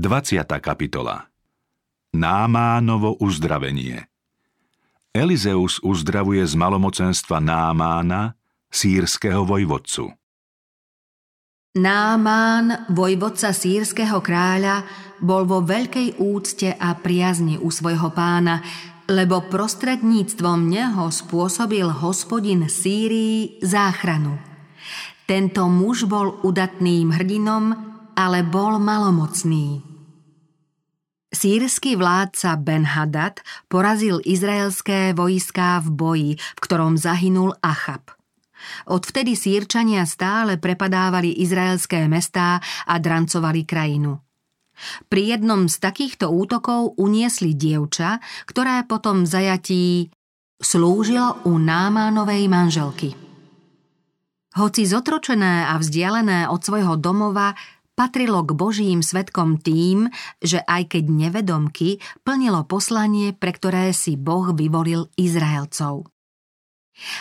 20. kapitola Námánovo uzdravenie Elizeus uzdravuje z malomocenstva Námána, sírskeho vojvodcu. Námán, vojvodca sírskeho kráľa, bol vo veľkej úcte a priazni u svojho pána, lebo prostredníctvom neho spôsobil hospodin Sýrii záchranu. Tento muž bol udatným hrdinom, ale bol malomocný. Sýrsky vládca Ben-Hadad porazil izraelské vojská v boji, v ktorom zahynul Achab. Odvtedy sírčania stále prepadávali izraelské mestá a drancovali krajinu. Pri jednom z takýchto útokov uniesli dievča, ktoré potom v zajatí slúžilo u Námánovej manželky. Hoci zotročené a vzdialené od svojho domova, patrilo k Božím svetkom tým, že aj keď nevedomky, plnilo poslanie, pre ktoré si Boh vyvolil Izraelcov.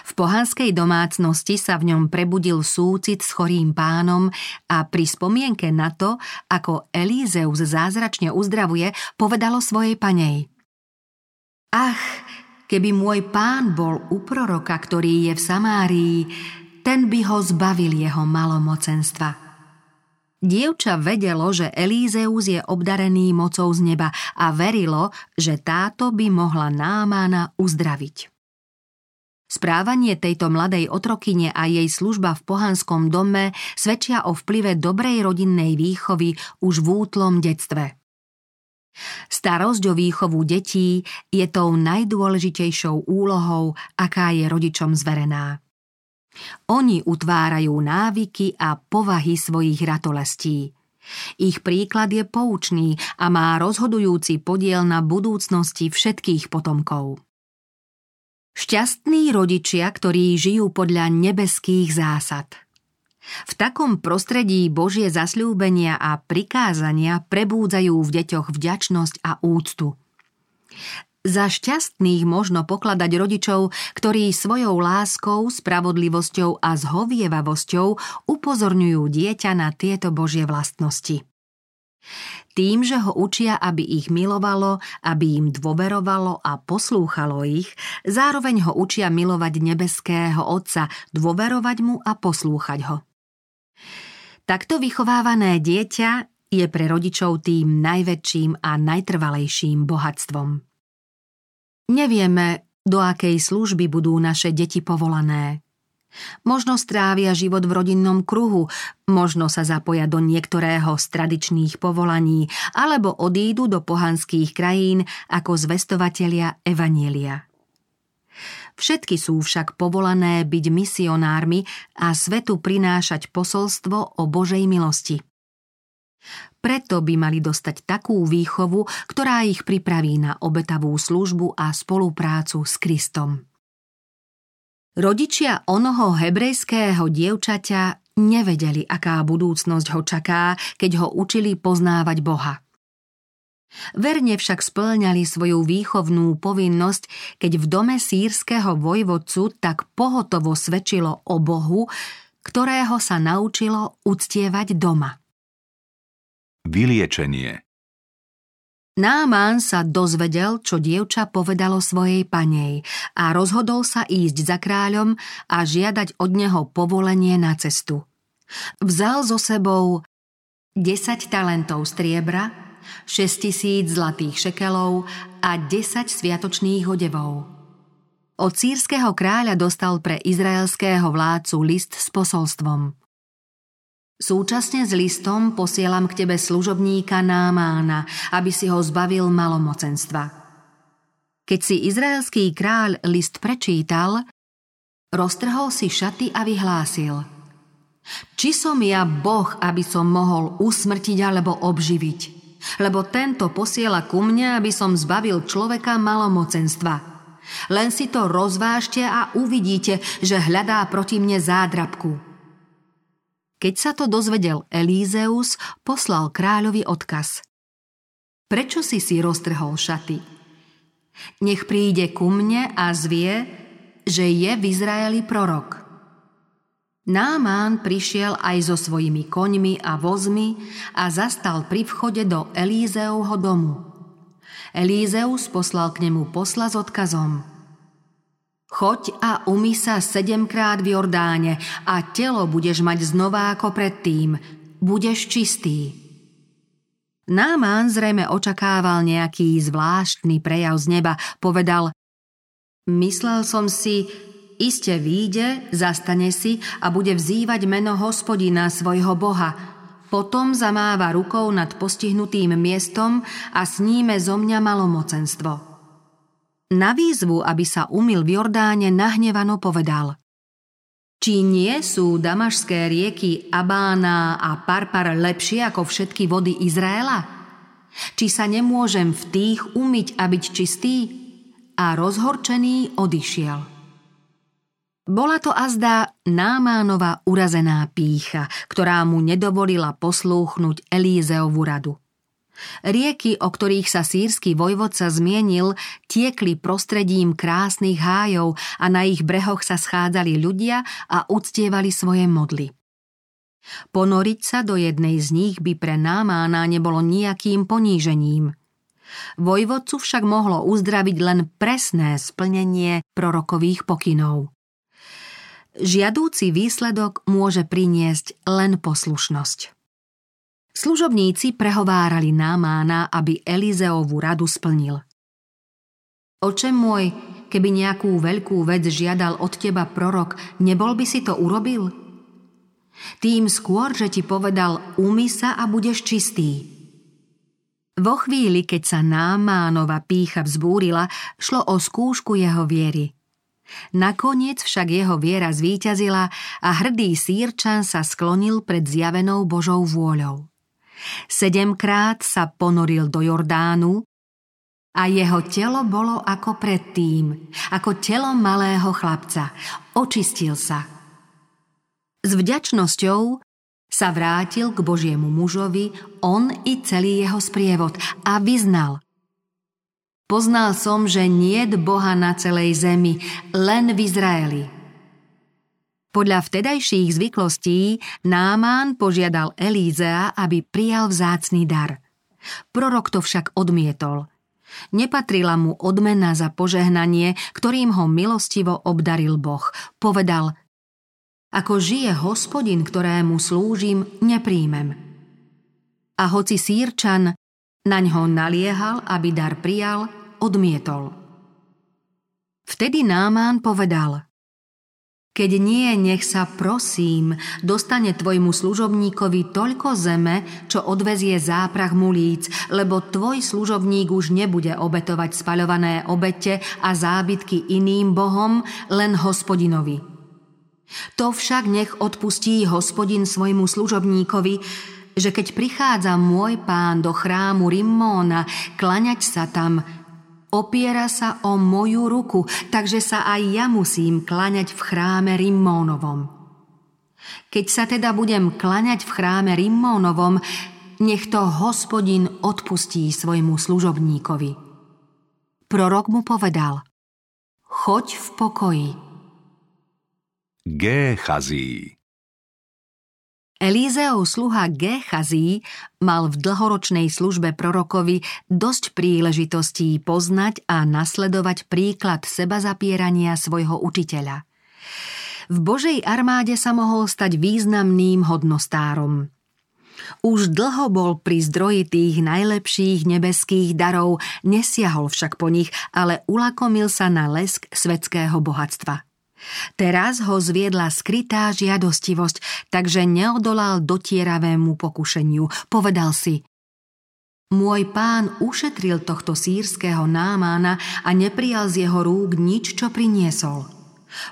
V pohanskej domácnosti sa v ňom prebudil súcit s chorým pánom a pri spomienke na to, ako Elízeus zázračne uzdravuje, povedalo svojej panej. Ach, keby môj pán bol u proroka, ktorý je v Samárii, ten by ho zbavil jeho malomocenstva. Dievča vedelo, že Elízeus je obdarený mocou z neba a verilo, že táto by mohla Námána uzdraviť. Správanie tejto mladej otrokyne a jej služba v pohanskom dome svedčia o vplyve dobrej rodinnej výchovy už v útlom detstve. Starosť o výchovu detí je tou najdôležitejšou úlohou, aká je rodičom zverená. Oni utvárajú návyky a povahy svojich ratolestí. Ich príklad je poučný a má rozhodujúci podiel na budúcnosti všetkých potomkov. Šťastní rodičia, ktorí žijú podľa nebeských zásad. V takom prostredí Božie zasľúbenia a prikázania prebúdzajú v deťoch vďačnosť a úctu. Za šťastných možno pokladať rodičov, ktorí svojou láskou, spravodlivosťou a zhovievavosťou upozorňujú dieťa na tieto Božie vlastnosti. Tým, že ho učia, aby ich milovalo, aby im dôverovalo a poslúchalo ich, zároveň ho učia milovať nebeského Otca, dôverovať mu a poslúchať ho. Takto vychovávané dieťa je pre rodičov tým najväčším a najtrvalejším bohatstvom. Nevieme, do akej služby budú naše deti povolané. Možno strávia život v rodinnom kruhu, možno sa zapoja do niektorého z tradičných povolaní, alebo odídu do pohanských krajín ako zvestovatelia Evanielia. Všetky sú však povolané byť misionármi a svetu prinášať posolstvo o Božej milosti – preto by mali dostať takú výchovu, ktorá ich pripraví na obetavú službu a spoluprácu s Kristom. Rodičia onoho hebrejského dievčaťa nevedeli, aká budúcnosť ho čaká, keď ho učili poznávať Boha. Verne však splňali svoju výchovnú povinnosť, keď v dome sírskeho vojvodcu tak pohotovo svedčilo o Bohu, ktorého sa naučilo uctievať doma. Vyliečenie Námán sa dozvedel, čo dievča povedalo svojej panej a rozhodol sa ísť za kráľom a žiadať od neho povolenie na cestu. Vzal so sebou 10 talentov striebra, 6 tisíc zlatých šekelov a 10 sviatočných hodevov. Od sírskeho kráľa dostal pre izraelského vládcu list s posolstvom – Súčasne s listom posielam k tebe služobníka Námána, aby si ho zbavil malomocenstva. Keď si izraelský kráľ list prečítal, roztrhol si šaty a vyhlásil Či som ja Boh, aby som mohol usmrtiť alebo obživiť? Lebo tento posiela ku mne, aby som zbavil človeka malomocenstva. Len si to rozvážte a uvidíte, že hľadá proti mne zádrabku – keď sa to dozvedel Elízeus, poslal kráľovi odkaz. Prečo si si roztrhol šaty? Nech príde ku mne a zvie, že je v Izraeli prorok. Námán prišiel aj so svojimi koňmi a vozmi a zastal pri vchode do Elízeovho domu. Elízeus poslal k nemu posla s odkazom. Choď a umy sa sedemkrát v Jordáne a telo budeš mať znova ako predtým. Budeš čistý. Námán zrejme očakával nejaký zvláštny prejav z neba. Povedal, myslel som si, Iste výjde, zastane si a bude vzývať meno hospodina svojho boha. Potom zamáva rukou nad postihnutým miestom a sníme zo mňa malomocenstvo. Na výzvu, aby sa umil v Jordáne, nahnevano povedal Či nie sú damašské rieky Abána a Parpar lepšie ako všetky vody Izraela? Či sa nemôžem v tých umyť a byť čistý? A rozhorčený odišiel. Bola to azda Námánova urazená pícha, ktorá mu nedovolila poslúchnuť Elízeovu radu. Rieky, o ktorých sa sírsky vojvodca zmienil, tiekli prostredím krásnych hájov a na ich brehoch sa schádzali ľudia a uctievali svoje modly. Ponoriť sa do jednej z nich by pre Námána nebolo nejakým ponížením. Vojvodcu však mohlo uzdraviť len presné splnenie prorokových pokynov. Žiadúci výsledok môže priniesť len poslušnosť. Služobníci prehovárali Námána, aby Elizeovú radu splnil. Oče môj, keby nejakú veľkú vec žiadal od teba prorok, nebol by si to urobil? Tým skôr, že ti povedal, umy sa a budeš čistý. Vo chvíli, keď sa Námánova pícha vzbúrila, šlo o skúšku jeho viery – Nakoniec však jeho viera zvíťazila a hrdý sírčan sa sklonil pred zjavenou Božou vôľou. Sedemkrát sa ponoril do Jordánu a jeho telo bolo ako predtým, ako telo malého chlapca. Očistil sa. S vďačnosťou sa vrátil k Božiemu mužovi, on i celý jeho sprievod a vyznal – Poznal som, že niet Boha na celej zemi, len v Izraeli. Podľa vtedajších zvyklostí Námán požiadal Elízea, aby prijal vzácný dar. Prorok to však odmietol. Nepatrila mu odmena za požehnanie, ktorým ho milostivo obdaril Boh. Povedal, ako žije hospodin, ktorému slúžim, nepríjmem. A hoci sírčan naň naliehal, aby dar prijal, odmietol. Vtedy Námán povedal Keď nie, nech sa prosím, dostane tvojmu služobníkovi toľko zeme, čo odvezie záprach mulíc, lebo tvoj služobník už nebude obetovať spaľované obete a zábytky iným bohom, len hospodinovi. To však nech odpustí hospodin svojmu služobníkovi, že keď prichádza môj pán do chrámu Rimmóna, klaňať sa tam, Opiera sa o moju ruku, takže sa aj ja musím klaňať v chráme Rimmónovom. Keď sa teda budem klaňať v chráme Rimmónovom, nech to hospodin odpustí svojmu služobníkovi. Prorok mu povedal, choď v pokoji. Géchazí Elízeov sluha Géchazí mal v dlhoročnej službe prorokovi dosť príležitostí poznať a nasledovať príklad seba zapierania svojho učiteľa. V Božej armáde sa mohol stať významným hodnostárom. Už dlho bol pri zdroji tých najlepších nebeských darov, nesiahol však po nich, ale ulakomil sa na lesk svetského bohatstva – Teraz ho zviedla skrytá žiadostivosť, takže neodolal dotieravému pokušeniu. Povedal si, môj pán ušetril tohto sírskeho námána a neprijal z jeho rúk nič, čo priniesol.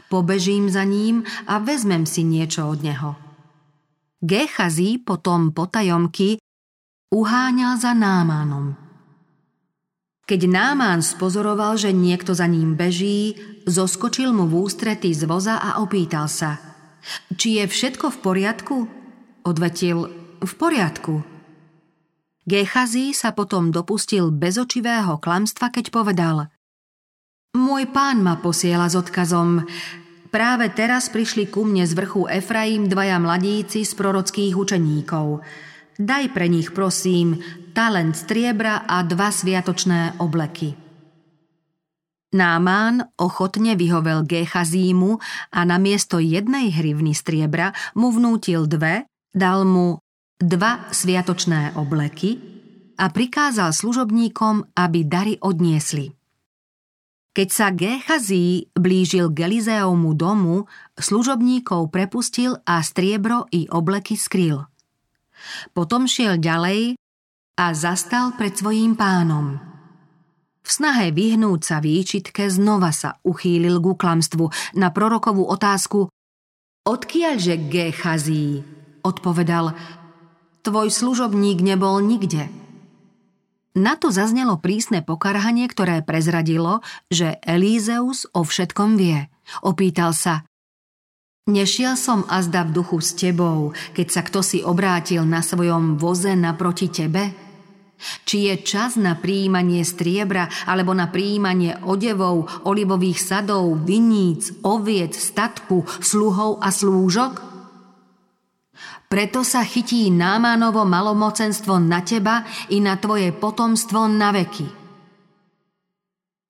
Pobežím za ním a vezmem si niečo od neho. Gechazi potom potajomky uháňal za námánom. Keď Námán spozoroval, že niekto za ním beží, zoskočil mu v ústrety z voza a opýtal sa. Či je všetko v poriadku? Odvetil, v poriadku. Gechazi sa potom dopustil bezočivého klamstva, keď povedal Môj pán ma posiela s odkazom Práve teraz prišli ku mne z vrchu Efraim dvaja mladíci z prorockých učeníkov. Daj pre nich, prosím, talent striebra a dva sviatočné obleky. Námán ochotne vyhovel Géchazímu a namiesto jednej hrivny striebra mu vnútil dve, dal mu dva sviatočné obleky a prikázal služobníkom, aby dary odniesli. Keď sa Géchazí blížil k Elizeovmu domu, služobníkov prepustil a striebro i obleky skrýl. Potom šiel ďalej a zastal pred svojím pánom – v snahe vyhnúť sa výčitke znova sa uchýlil ku klamstvu na prorokovú otázku Odkiaľže Gechazí? Odpovedal Tvoj služobník nebol nikde. Na to zaznelo prísne pokarhanie, ktoré prezradilo, že Elízeus o všetkom vie. Opýtal sa Nešiel som azda v duchu s tebou, keď sa kto si obrátil na svojom voze naproti tebe? Či je čas na príjmanie striebra alebo na príjmanie odevov, olivových sadov, viníc, oviec, statku, sluhov a slúžok? Preto sa chytí Námanovo malomocenstvo na teba i na tvoje potomstvo na veky.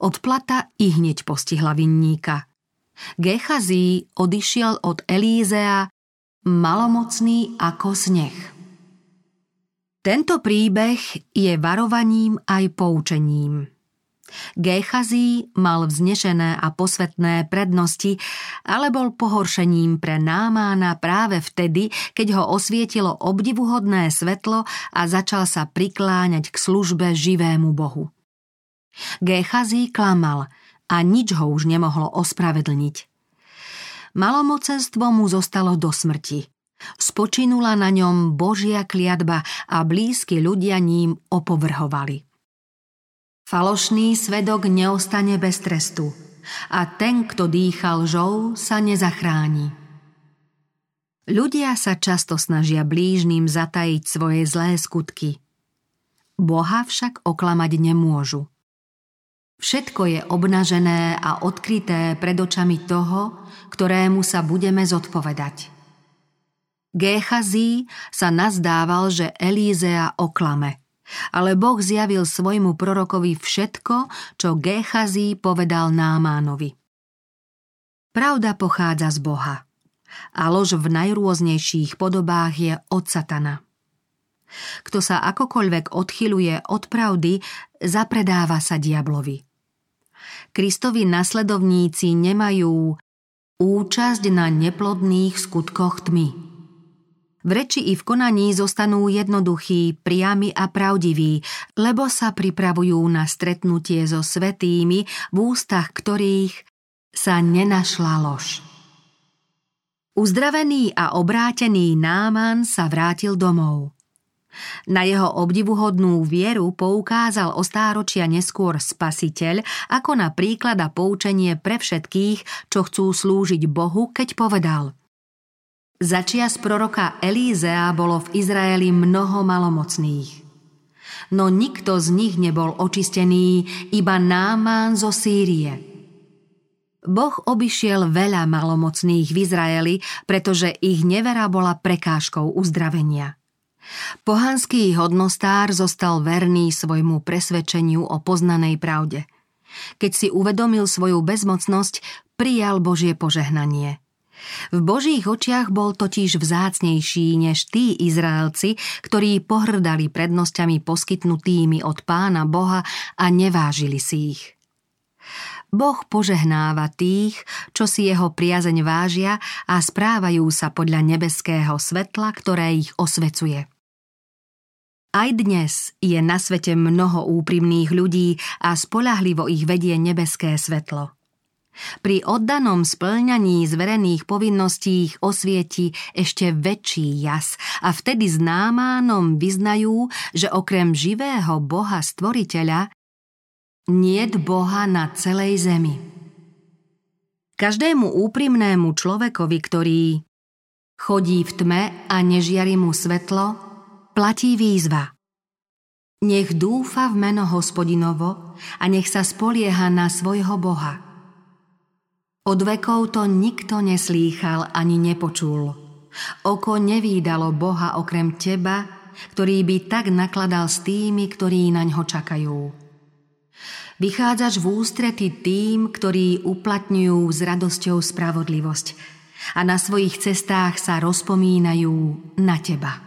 Odplata i hneď postihla vinníka. Gechazí odišiel od Elízea malomocný ako sneh. Tento príbeh je varovaním aj poučením. Géchazí mal vznešené a posvetné prednosti, ale bol pohoršením pre Námána práve vtedy, keď ho osvietilo obdivuhodné svetlo a začal sa prikláňať k službe živému Bohu. Géchazí klamal a nič ho už nemohlo ospravedlniť. Malomocenstvo mu zostalo do smrti – Spočinula na ňom Božia kliatba a blízki ľudia ním opovrhovali. Falošný svedok neostane bez trestu a ten, kto dýchal žou, sa nezachráni. Ľudia sa často snažia blížnym zatajiť svoje zlé skutky. Boha však oklamať nemôžu. Všetko je obnažené a odkryté pred očami toho, ktorému sa budeme zodpovedať. Géchazí sa nazdával, že Elízea oklame. Ale Boh zjavil svojmu prorokovi všetko, čo Géchazí povedal Námánovi. Pravda pochádza z Boha a lož v najrôznejších podobách je od satana. Kto sa akokoľvek odchyluje od pravdy, zapredáva sa diablovi. Kristovi nasledovníci nemajú účasť na neplodných skutkoch tmy. V reči i v konaní zostanú jednoduchí, priami a pravdiví, lebo sa pripravujú na stretnutie so svetými, v ústach ktorých sa nenašla lož. Uzdravený a obrátený Náman sa vrátil domov. Na jeho obdivuhodnú vieru poukázal o stáročia neskôr spasiteľ ako na príklad a poučenie pre všetkých, čo chcú slúžiť Bohu, keď povedal – Začias proroka Elízea bolo v Izraeli mnoho malomocných. No nikto z nich nebol očistený, iba Námán zo Sýrie. Boh obišiel veľa malomocných v Izraeli, pretože ich nevera bola prekážkou uzdravenia. Pohanský hodnostár zostal verný svojmu presvedčeniu o poznanej pravde. Keď si uvedomil svoju bezmocnosť, prijal Božie požehnanie – v Božích očiach bol totiž vzácnejší než tí Izraelci, ktorí pohrdali prednosťami poskytnutými od pána Boha a nevážili si ich. Boh požehnáva tých, čo si jeho priazeň vážia a správajú sa podľa nebeského svetla, ktoré ich osvecuje. Aj dnes je na svete mnoho úprimných ľudí a spolahlivo ich vedie nebeské svetlo – pri oddanom splňaní zverených povinností ich osvieti ešte väčší jas a vtedy s vyznajú, že okrem živého Boha Stvoriteľa niet Boha na celej zemi. Každému úprimnému človekovi, ktorý chodí v tme a nežiari mu svetlo, platí výzva. Nech dúfa v meno hospodinovo a nech sa spolieha na svojho Boha – Od vekov to nikto neslýchal ani nepočul. Oko nevídalo Boha okrem teba, ktorý by tak nakladal s tými, ktorí na ňo čakajú. Vychádzaš v ústrety tým, ktorí uplatňujú s radosťou spravodlivosť a na svojich cestách sa rozpomínajú na teba.